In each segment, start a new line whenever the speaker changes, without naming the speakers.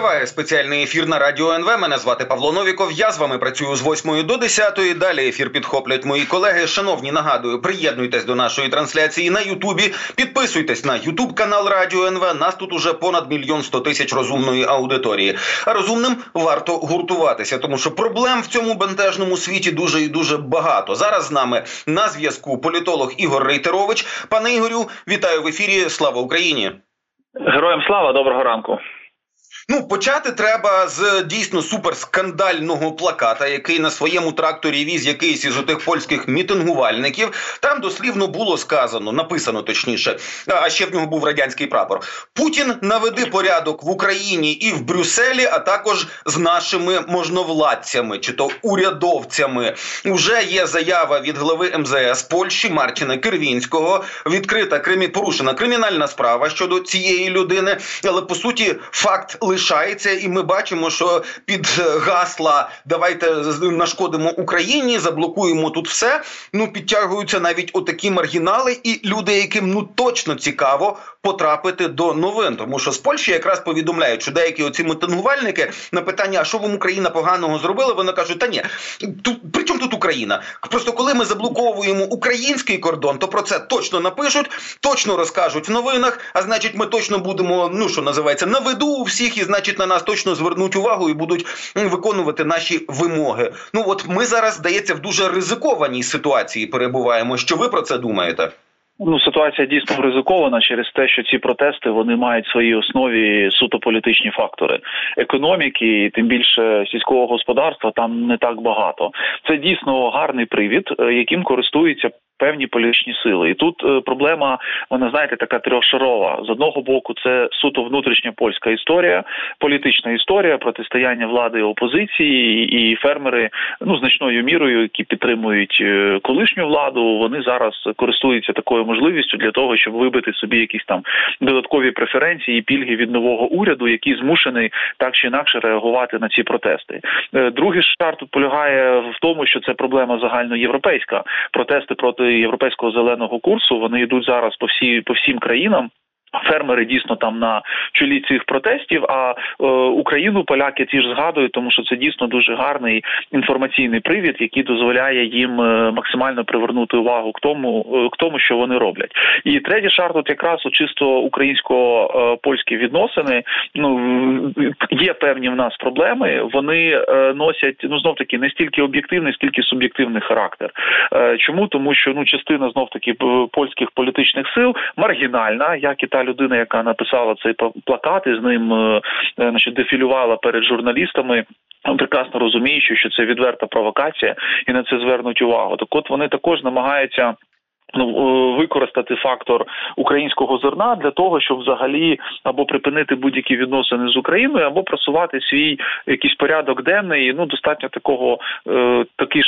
Триває спеціальний ефір на радіо НВ. Мене звати Павло Новіков. Я з вами працюю з 8 до 10. Далі ефір підхоплять мої колеги. Шановні, нагадую, приєднуйтесь до нашої трансляції на Ютубі. Підписуйтесь на Ютуб канал Радіо НВ. Нас тут уже понад мільйон сто тисяч розумної аудиторії. А розумним варто гуртуватися, тому що проблем в цьому бентежному світі дуже і дуже багато. Зараз з нами на зв'язку політолог Ігор Рейтерович. Пане Ігорю, вітаю в ефірі. Слава Україні!
Героям слава доброго ранку.
Ну, почати треба з дійсно суперскандального плаката, який на своєму тракторі віз якийсь із отих польських мітингувальників. Там дослівно було сказано, написано точніше, а ще в нього був радянський прапор. Путін наведи порядок в Україні і в Брюсселі, а також з нашими можновладцями чи то урядовцями. Уже є заява від глави МЗС Польщі Мартіна Кирвінського. Відкрита кримі порушена кримінальна справа щодо цієї людини, але по суті факт лише лишається, і ми бачимо, що під гасла давайте нашкодимо Україні, заблокуємо тут все. Ну підтягуються навіть отакі маргінали, і люди, яким ну точно цікаво потрапити до новин, тому що з Польщі якраз повідомляють, що деякі оці митингувальники на питання, а що вам Україна поганого зробила, вони кажуть, та ні, тут при чому тут Україна? Просто коли ми заблоковуємо український кордон, то про це точно напишуть, точно розкажуть в новинах. А значить, ми точно будемо, ну що називається, на виду у всіх, і значить на нас точно звернуть увагу і будуть виконувати наші вимоги. Ну от ми зараз здається в дуже ризикованій ситуації перебуваємо. Що ви про це думаєте?
Ну, ситуація дійсно ризикована через те, що ці протести вони мають в своїй основі суто політичні фактори економіки, і тим більше сільського господарства там не так багато. Це дійсно гарний привід, е, яким користуються певні політичні сили. І тут е, проблема, вона знаєте, така трьохшарова. З одного боку, це суто внутрішня польська історія, політична історія, протистояння влади і опозиції, і фермери ну значною мірою, які підтримують е, колишню владу, вони зараз користуються такою можливістю для того, щоб вибити собі якісь там додаткові преференції і пільги від нового уряду, який змушений так чи інакше реагувати на ці протести. Е, другий шар тут полягає в тому, що це проблема загальноєвропейська. Протести проти європейського зеленого курсу вони йдуть зараз по всі по всім країнам. Фермери дійсно там на чолі цих протестів. А е, Україну поляки ті ж згадують, тому що це дійсно дуже гарний інформаційний привід, який дозволяє їм е, максимально привернути увагу к тому, е, к тому, що вони роблять. І третій шар тут якраз у чисто українсько-польські відносини. Ну є певні в нас проблеми. Вони е, носять ну знов таки не стільки об'єктивний, скільки суб'єктивний характер. Е, чому тому, що ну частина знов таки польських політичних сил маргінальна, як і та людина, яка написала цей плакат, і з ним е, е, значить, дефілювала перед журналістами. Прекрасно розуміючи, що це відверта провокація, і на це звернуть увагу. Так, от вони також намагаються е, використати фактор українського зерна для того, щоб взагалі або припинити будь-які відносини з Україною, або просувати свій якийсь порядок денний. Ну достатньо такого е, такий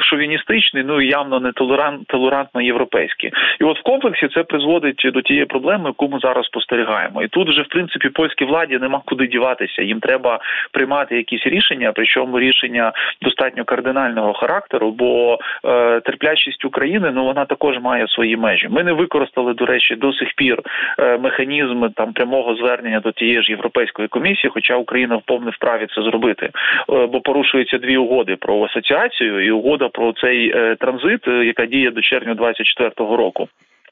шовіністичний, ну і явно не толерант, толерантно європейський. І от в комплексі це призводить до тієї проблеми, яку ми зараз спостерігаємо. І тут вже в принципі польській владі нема куди діватися. Їм треба приймати якісь рішення, причому рішення достатньо кардинального характеру, бо е, терплячість України ну вона також має свої межі. Ми не використали, до речі, до сих пір е, механізми там прямого звернення до тієї ж європейської комісії, хоча Україна в повне вправі це зробити, е, бо порушуються дві угоди про асоціацію і угода про цей е, транзит, яка діє до червня 2024 року.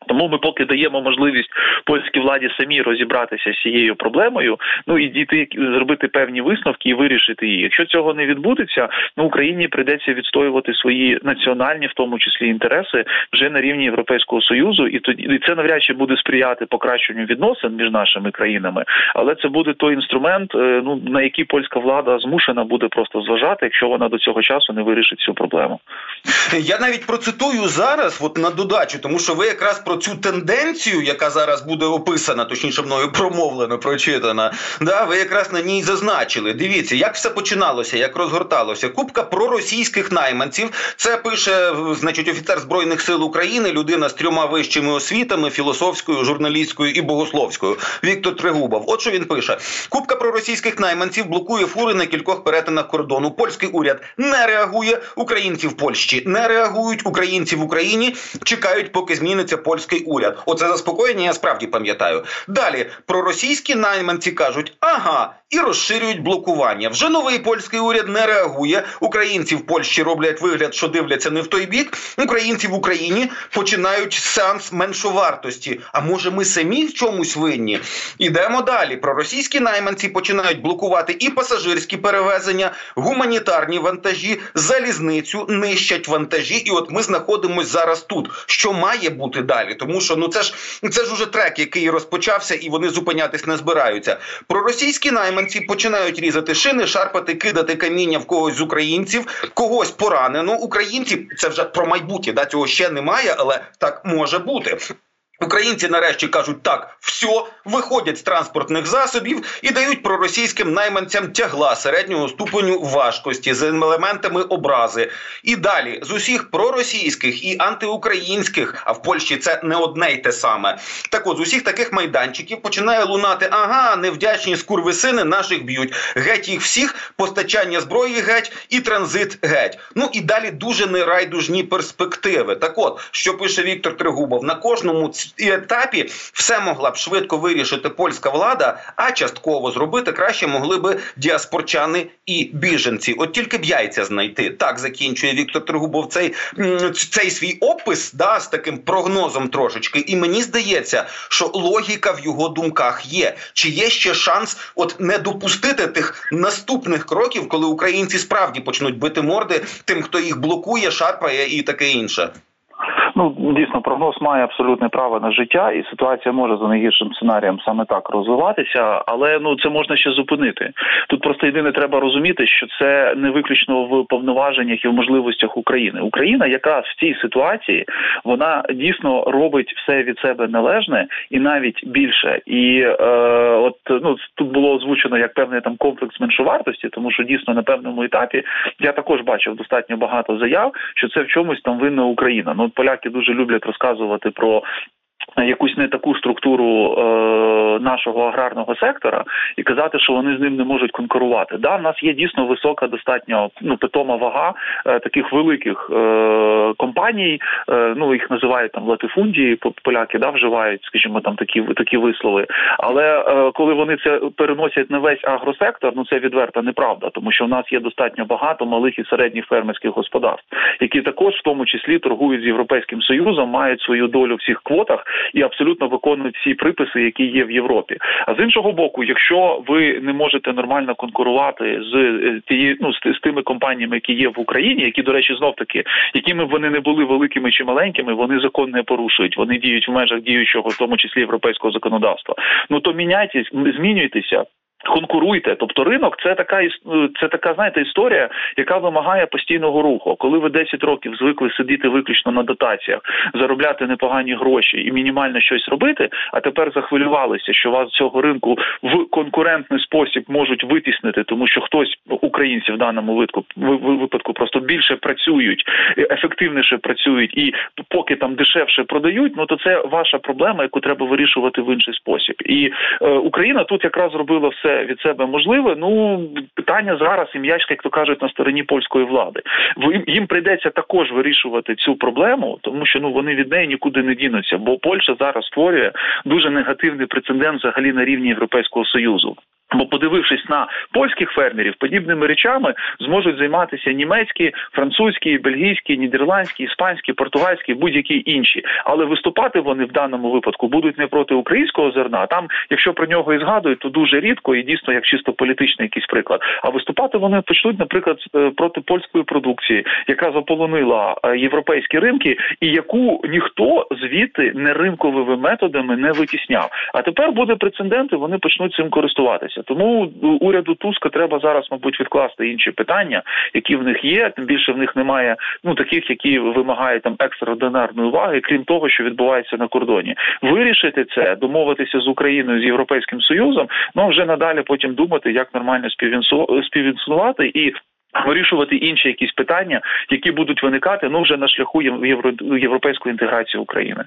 Тому ми поки даємо можливість польській владі самі розібратися з цією проблемою, ну і дійти зробити певні висновки і вирішити її. Якщо цього не відбудеться, ну Україні прийдеться відстоювати свої національні, в тому числі інтереси, вже на рівні Європейського союзу, і тоді і це навряд чи буде сприяти покращенню відносин між нашими країнами, але це буде той інструмент, е, ну на який польська влада змушена буде просто зважати, якщо вона до цього часу не вирішить цю проблему.
Я навіть процитую зараз, от на додачу, тому що ви якраз про цю тенденцію, яка зараз буде описана, точніше мною промовлено, прочитана, да, ви якраз на ній зазначили. Дивіться, як все починалося, як розгорталося. Кубка проросійських найманців. Це пише, значить, офіцер збройних сил України, людина з трьома вищими освітами філософською, журналістською і богословською. Віктор Тригубов. От що він пише: Кубка проросійських найманців блокує фури на кількох перетинах кордону. Польський уряд не реагує. Українці в Польщі не реагують. Українці в Україні чекають, поки зміниться польська польський уряд. Оце заспокоєння. Я справді пам'ятаю. Далі проросійські найманці кажуть, ага, і розширюють блокування. Вже новий польський уряд не реагує. Українці в Польщі роблять вигляд, що дивляться не в той бік. Українці в Україні починають сеанс меншовартості. А може, ми самі в чомусь винні? Ідемо далі. Проросійські найманці починають блокувати і пасажирські перевезення, гуманітарні вантажі, залізницю, нищать вантажі. І от ми знаходимося зараз тут. Що має бути далі? Тому що ну це ж це ж уже трек, який розпочався, і вони зупинятись не збираються. Проросійські найманці починають різати шини, шарпати, кидати каміння в когось з українців, когось поранено. Українці це вже про майбутнє. Да цього ще немає, але так може бути. Українці нарешті кажуть так, все, виходять з транспортних засобів і дають проросійським найманцям тягла середнього ступеню важкості з елементами образи. І далі з усіх проросійських і антиукраїнських, а в Польщі це не одне й те саме. Так от з усіх таких майданчиків починає лунати ага, невдячні скурвисини наших б'ють. Геть їх всіх, постачання зброї геть і транзит геть. Ну і далі дуже нерайдужні перспективи. Так от що пише Віктор Тригубов на кожному етапі все могла б швидко вирішити польська влада, а частково зробити краще могли би діаспорчани і біженці. От тільки б яйця знайти. Так закінчує Віктор Тригубов цей цей свій опис да, з таким прогнозом трошечки. І мені здається, що логіка в його думках є. Чи є ще шанс от не допустити тих наступних кроків, коли українці справді почнуть бити морди тим, хто їх блокує, шарпає і таке інше.
Ну дійсно прогноз має абсолютне право на життя, і ситуація може за найгіршим сценарієм саме так розвиватися, але ну це можна ще зупинити. Тут просто єдине треба розуміти, що це не виключно в повноваженнях і в можливостях України. Україна, яка в цій ситуації вона дійсно робить все від себе належне і навіть більше. І е, от ну тут було озвучено як певний там комплекс меншовартості, тому що дійсно на певному етапі я також бачив достатньо багато заяв, що це в чомусь там винна Україна. Ну поляки дуже люблять розказувати про якусь не таку структуру е, нашого аграрного сектора і казати, що вони з ним не можуть конкурувати. Да, в нас є дійсно висока, достатньо ну питома вага е, таких великих е, компаній. Е, ну їх називають там латифундії, поляки да вживають, скажімо, там такі такі вислови. Але е, коли вони це переносять на весь агросектор, ну це відверта неправда, тому що в нас є достатньо багато малих і середніх фермерських господарств, які також в тому числі торгують з європейським союзом, мають свою долю в всіх квотах і абсолютно виконують всі приписи, які є в Європі. А з іншого боку, якщо ви не можете нормально конкурувати з е, тією ну з тими компаніями, які є в Україні, які до речі, знов таки, якими б вони не були великими чи маленькими, вони закон не порушують. Вони діють в межах діючого, в тому числі європейського законодавства. Ну то міняйтесь, змінюйтеся. Конкуруйте, тобто ринок це така це така, знаєте, історія, яка вимагає постійного руху. Коли ви 10 років звикли сидіти виключно на дотаціях, заробляти непогані гроші і мінімально щось робити, а тепер захвилювалися, що вас цього ринку в конкурентний спосіб можуть витіснити, тому що хтось українці в даному випадку випадку просто більше працюють, ефективніше працюють, і поки там дешевше продають, ну то це ваша проблема, яку треба вирішувати в інший спосіб. І е, Україна тут якраз зробила все все від себе можливе. Ну питання зараз і м'яч, як то кажуть, на стороні польської влади. їм прийдеться також вирішувати цю проблему, тому що ну вони від неї нікуди не дінуться. Бо Польща зараз створює дуже негативний прецедент взагалі на рівні Європейського союзу. Бо, подивившись на польських фермерів, подібними речами зможуть займатися німецькі, французькі, бельгійські, нідерландські, іспанські, португальські, будь-які інші. Але виступати вони в даному випадку будуть не проти українського зерна. Там, якщо про нього і згадують, то дуже рідко і дійсно як чисто політичний якийсь приклад. А виступати вони почнуть, наприклад, е, проти польської продукції, яка заполонила е, європейські ринки, і яку ніхто звідти не ринковими методами не витісняв. А тепер буде прецедент, і вони почнуть цим користуватися відбувається. Тому уряду Туска треба зараз, мабуть, відкласти інші питання, які в них є. Тим більше в них немає ну таких, які вимагають там екстраординарної уваги, крім того, що відбувається на кордоні. Вирішити це, домовитися з Україною з Європейським Союзом. Ну вже надалі потім думати, як нормально співінсувати і. Вирішувати інші якісь питання, які будуть виникати ну вже на шляху євро європейської інтеграції України.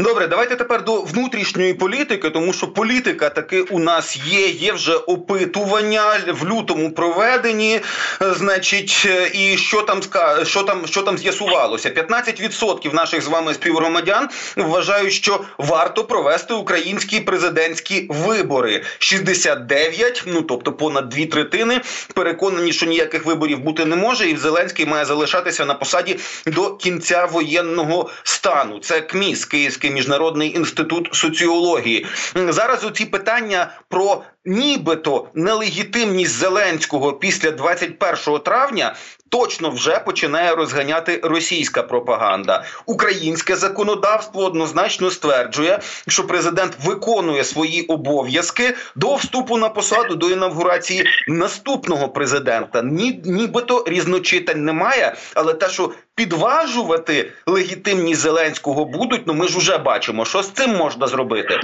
Добре, давайте тепер до внутрішньої політики, тому що політика таки у нас є. Є вже опитування в лютому проведені. Е, значить, е, і що там що там, що там з'ясувалося? 15% наших з вами співгромадян вважають, що варто провести українські президентські вибори. 69%, ну тобто понад дві третини, переконані, що ніяких виборів бути не може, і Зеленський має залишатися на посаді до кінця воєнного стану. Це КМІС. Київський міжнародний інститут соціології. Зараз оці питання про нібито нелегітимність Зеленського після 21 травня. Точно вже починає розганяти російська пропаганда. Українське законодавство однозначно стверджує, що президент виконує свої обов'язки до вступу на посаду до інавгурації наступного президента. Ні, нібито різночитань немає, але те, що підважувати легітимність Зеленського будуть, ну ми ж уже бачимо, що з цим можна зробити.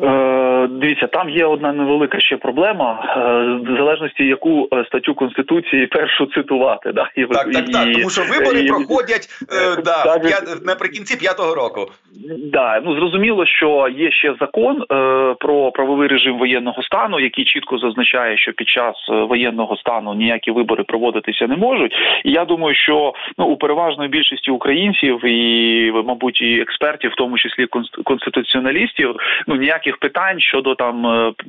Е, Дивіться, там є одна невелика ще проблема, е, в залежності яку е, статтю конституції першу цитувати. Да
і так, так, так, тому що вибори і, проходять е, да, так, п'ят, наприкінці п'ятого року.
Да, ну зрозуміло, що є ще закон е, про правовий режим воєнного стану, який чітко зазначає, що під час воєнного стану ніякі вибори проводитися не можуть. І я думаю, що ну у переважної більшості українців і, мабуть, і експертів, в тому числі конституціоналістів, ну ніяких питань щодо там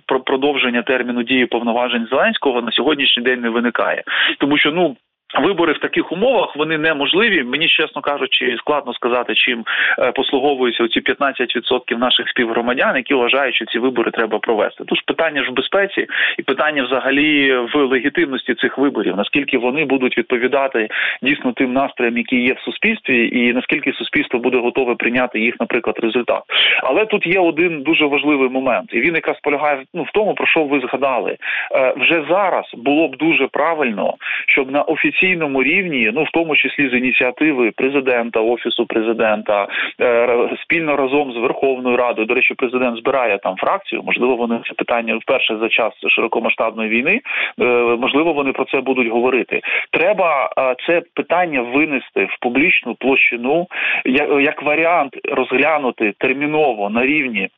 про продовження терміну дії повноважень Зеленського на сьогоднішній день не виникає, тому що ну. Вибори в таких умовах вони неможливі. Мені чесно кажучи, складно сказати, чим е, послуговуються ці 15% наших співгромадян, які вважають, що ці вибори треба провести. Тож питання ж в безпеці і питання взагалі в легітимності цих виборів, наскільки вони будуть відповідати дійсно тим настроям, які є в суспільстві, і наскільки суспільство буде готове прийняти їх, наприклад, результат. Але тут є один дуже важливий момент, і він якраз полягає ну в тому, про що ви згадали е, вже зараз. Було б дуже правильно, щоб на офіційній офіційному рівні, ну в тому числі з ініціативи президента, офісу президента, е, спільно разом з Верховною Радою. До речі, президент збирає там фракцію. Можливо, вони це питання вперше за час широкомасштабної війни. Е, можливо, вони про це будуть говорити. Треба е, це питання винести в публічну площину як варіант розглянути терміново на рівні.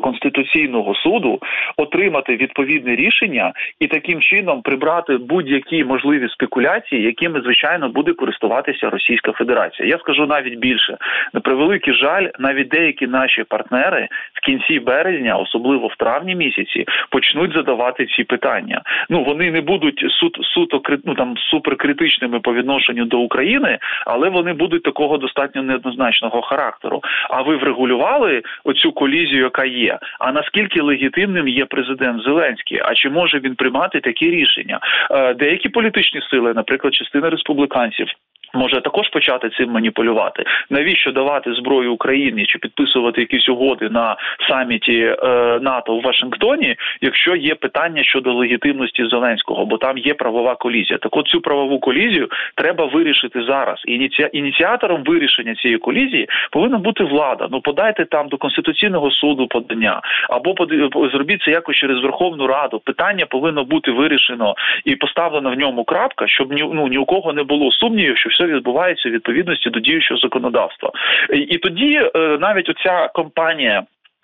Конституційного суду отримати відповідне рішення і таким чином прибрати будь-які можливі спекуляції, якими звичайно буде користуватися Російська Федерація. Я скажу навіть більше на превеликий жаль, навіть деякі наші партнери в кінці березня, особливо в травні місяці, почнуть задавати ці питання. Ну вони не будуть суд суто ну, там суперкритичними по відношенню до України, але вони будуть такого достатньо неоднозначного характеру. А ви врегулювали оцю колізію, яка є є. А наскільки легітимним є президент Зеленський? А чи може він приймати такі рішення? Е, деякі політичні сили, наприклад, частина республіканців може також почати цим маніпулювати. Навіщо давати зброю Україні чи підписувати якісь угоди на саміті е, НАТО в Вашингтоні, якщо є питання щодо легітимності Зеленського, бо там є правова колізія. Так от цю правову колізію треба вирішити зараз. Ініці... ініціатором вирішення цієї колізії повинна бути влада. Ну подайте там до конституційного суду подання або под... зробіть це якось через Верховну Раду. Питання повинно бути вирішено і поставлено в ньому крапка, щоб ні ну ні у кого не було сумнівів, що все все відбувається у відповідності до діючого законодавства, і тоді е, навіть оця компанія.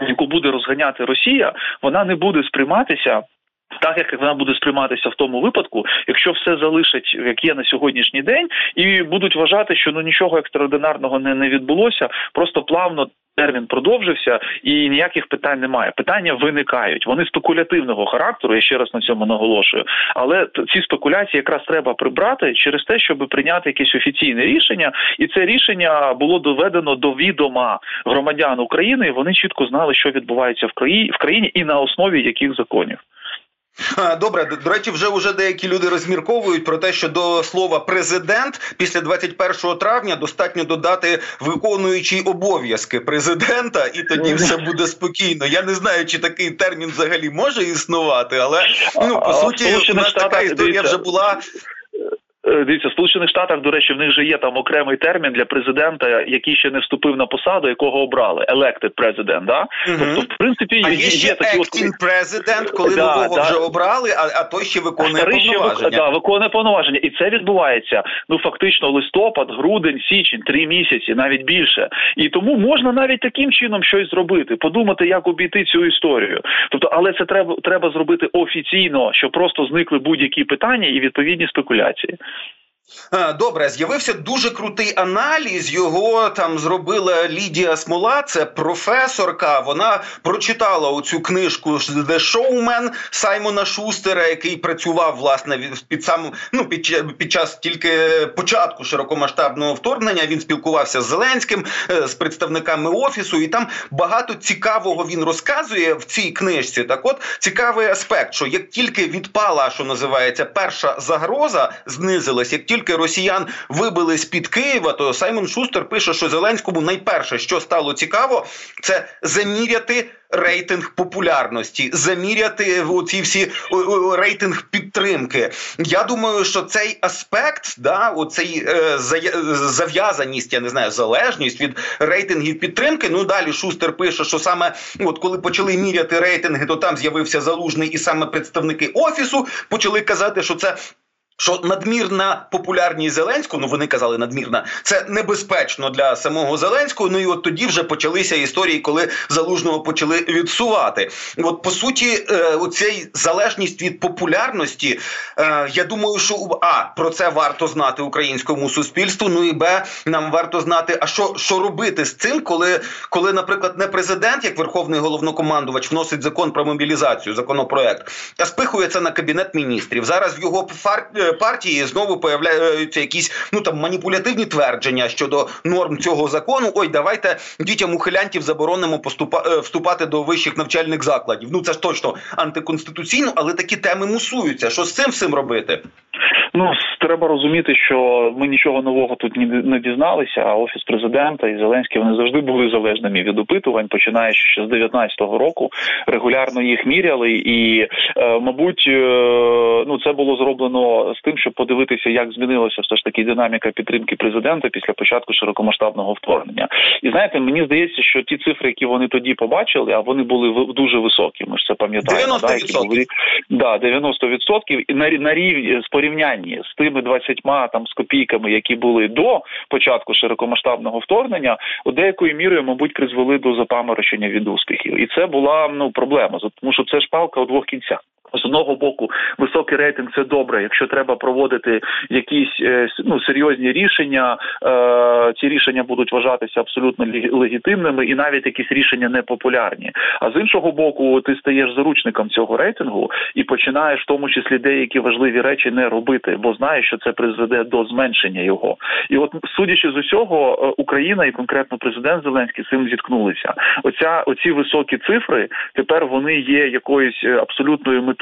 Яку буде розганяти Росія, вона не буде сприйматися так як вона буде сприйматися в тому випадку, якщо все залишать як є на сьогоднішній день, і будуть вважати, що ну нічого екстраординарного не, не відбулося, просто плавно. Термін продовжився і ніяких питань немає. Питання виникають. Вони спекулятивного характеру. Я ще раз на цьому наголошую. Але ці спекуляції якраз треба прибрати через те, щоб прийняти якесь офіційне рішення, і це рішення було доведено до відома громадян України. і Вони чітко знали, що відбувається в країні в країні і на основі яких законів.
Добре, до речі, вже вже деякі люди розмірковують про те, що до слова президент після 21 травня достатньо додати виконуючий обов'язки президента, і тоді все буде спокійно. Я не знаю, чи такий термін взагалі може існувати, але ну по суті, у нас така історія вже була.
Е, дивіться, в Сполучених Штатах, до речі, в них вже є там окремий термін для президента, який ще не вступив на посаду, якого обрали elected president, да?
Угу.
Тобто, в принципі,
а
є,
є ще
такі
acting
от
president, коли
Да,
нового
да.
вже обрали, а, а той ще виконує
ще
повноваження.
вик... да, виконує повноваження, і це відбувається ну фактично листопад, грудень, січень, три місяці, навіть більше. І тому можна навіть таким чином щось зробити, подумати, як обійти цю історію. Тобто, але це треба треба зробити офіційно, щоб просто зникли будь-які питання і відповідні спекуляції.
А, Добре, з'явився дуже крутий аналіз. Його там зробила Лідія Смола, це професорка. Вона прочитала оцю книжку «The Showman» Саймона Шустера, який працював власне під сам ну під, під час тільки початку широкомасштабного вторгнення. Він спілкувався з Зеленським, е, з представниками офісу, і там багато цікавого він розказує в цій книжці. Так, от цікавий аспект, що як тільки відпала, що називається, перша загроза знизилась, як тільки росіян вибили з під Києва, то Саймон Шустер пише, що Зеленському найперше, що стало цікаво, це заміряти. Рейтинг популярності, заміряти оці всі рейтинг підтримки. Я думаю, що цей аспект, да, оцей е, зав'язаність, я не знаю, залежність від рейтингів підтримки. Ну далі Шустер пише, що саме от коли почали міряти рейтинги, то там з'явився залужний, і саме представники офісу почали казати, що це. Що надмірна популярність Зеленського, ну вони казали надмірна, це небезпечно для самого Зеленського. Ну і от тоді вже почалися історії, коли залужного почали відсувати. От по суті, е, оцей залежність від популярності. Е, я думаю, що а про це варто знати українському суспільству. Ну і б нам варто знати, а що, що робити з цим, коли, коли, наприклад, не президент, як верховний головнокомандувач, вносить закон про мобілізацію, законопроект, а спихується на кабінет міністрів. Зараз його фар- е, партії знову появляються якісь ну там маніпулятивні твердження щодо норм цього закону. Ой, давайте дітям ухилянтів заборонимо поступа е, вступати до вищих навчальних закладів. Ну це ж точно антиконституційно, але такі теми мусуються. Що з цим всім робити?
Ну треба розуміти, що ми нічого нового тут не дізналися. А офіс президента і Зеленський вони завжди були залежними від опитувань, починаючи ще з 19-го року. Регулярно їх міряли, і е, мабуть, е, ну це було зроблено з тим, щоб подивитися, як змінилася все ж таки динаміка підтримки президента після початку широкомасштабного вторгнення. І знаєте, мені здається, що ті цифри, які вони тоді побачили, а вони були в- дуже високі. Ми ж це пам'ятаємо. да, які
90%.
Да, 90% і на, рі- на рівні з порівнянні з тими 20 там з копійками, які були до початку широкомасштабного вторгнення, у деякою мірою, мабуть, призвели до запаморочення від успіхів, і це була ну проблема, тому що це ж палка у двох кінцях. З одного боку, високий рейтинг це добре. Якщо треба проводити якісь е, ну серйозні рішення, е, ці рішення будуть вважатися абсолютно легітимними, і навіть якісь рішення непопулярні. А з іншого боку, ти стаєш заручником цього рейтингу і починаєш в тому числі деякі важливі речі не робити, бо знаєш, що це призведе до зменшення його. І от, судячи з усього, е, Україна і конкретно президент Зеленський цим зіткнулися. Оця оці високі цифри тепер вони є якоюсь абсолютною метою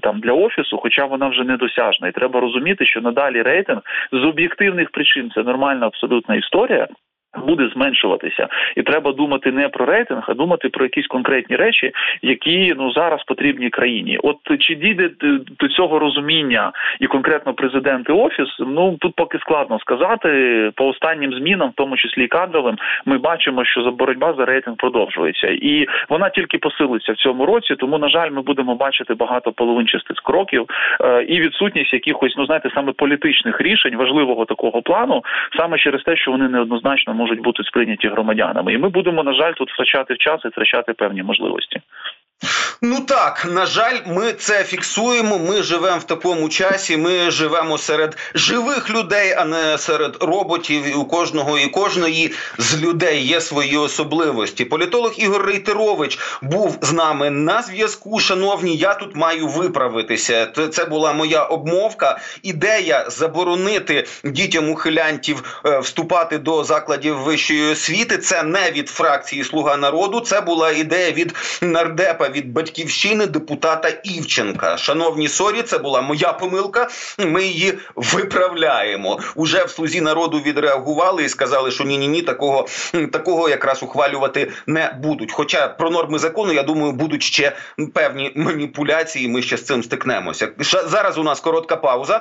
там для офісу, хоча вона вже недосяжна. І треба розуміти, що надалі рейтинг з об'єктивних причин це нормальна абсолютна історія. Буде зменшуватися, і треба думати не про рейтинг, а думати про якісь конкретні речі, які ну зараз потрібні країні. От чи дійде до цього розуміння і конкретно президент і офіс? Ну тут поки складно сказати. По останнім змінам, в тому числі і кадровим, ми бачимо, що за боротьба за рейтинг продовжується, і вона тільки посилиться в цьому році. Тому на жаль, ми будемо бачити багато половинчастих кроків е, і відсутність якихось, ну знаєте, саме політичних рішень важливого такого плану, саме через те, що вони неоднозначно можуть бути сприйняті громадянами, і ми будемо на жаль тут втрачати час і втрачати певні можливості.
Ну так, на жаль, ми це фіксуємо. Ми живемо в такому часі. Ми живемо серед живих людей, а не серед роботів. І у кожного і кожної з людей є свої особливості. Політолог Ігор Рейтерович був з нами на зв'язку. Шановні, я тут маю виправитися. Це- була моя обмовка. Ідея заборонити дітям ухилянтів е, вступати до закладів вищої освіти. Це не від фракції Слуга народу. Це була ідея від нардепа від батьківщини депутата Івченка. Шановні sorry, це була моя помилка. Ми її виправляємо. Уже в слузі народу відреагували і сказали, що ні, ні, ні, такого такого якраз ухвалювати не будуть. Хоча про норми закону, я думаю, будуть ще певні маніпуляції. Ми ще з цим стикнемося. Зараз у нас коротка пауза.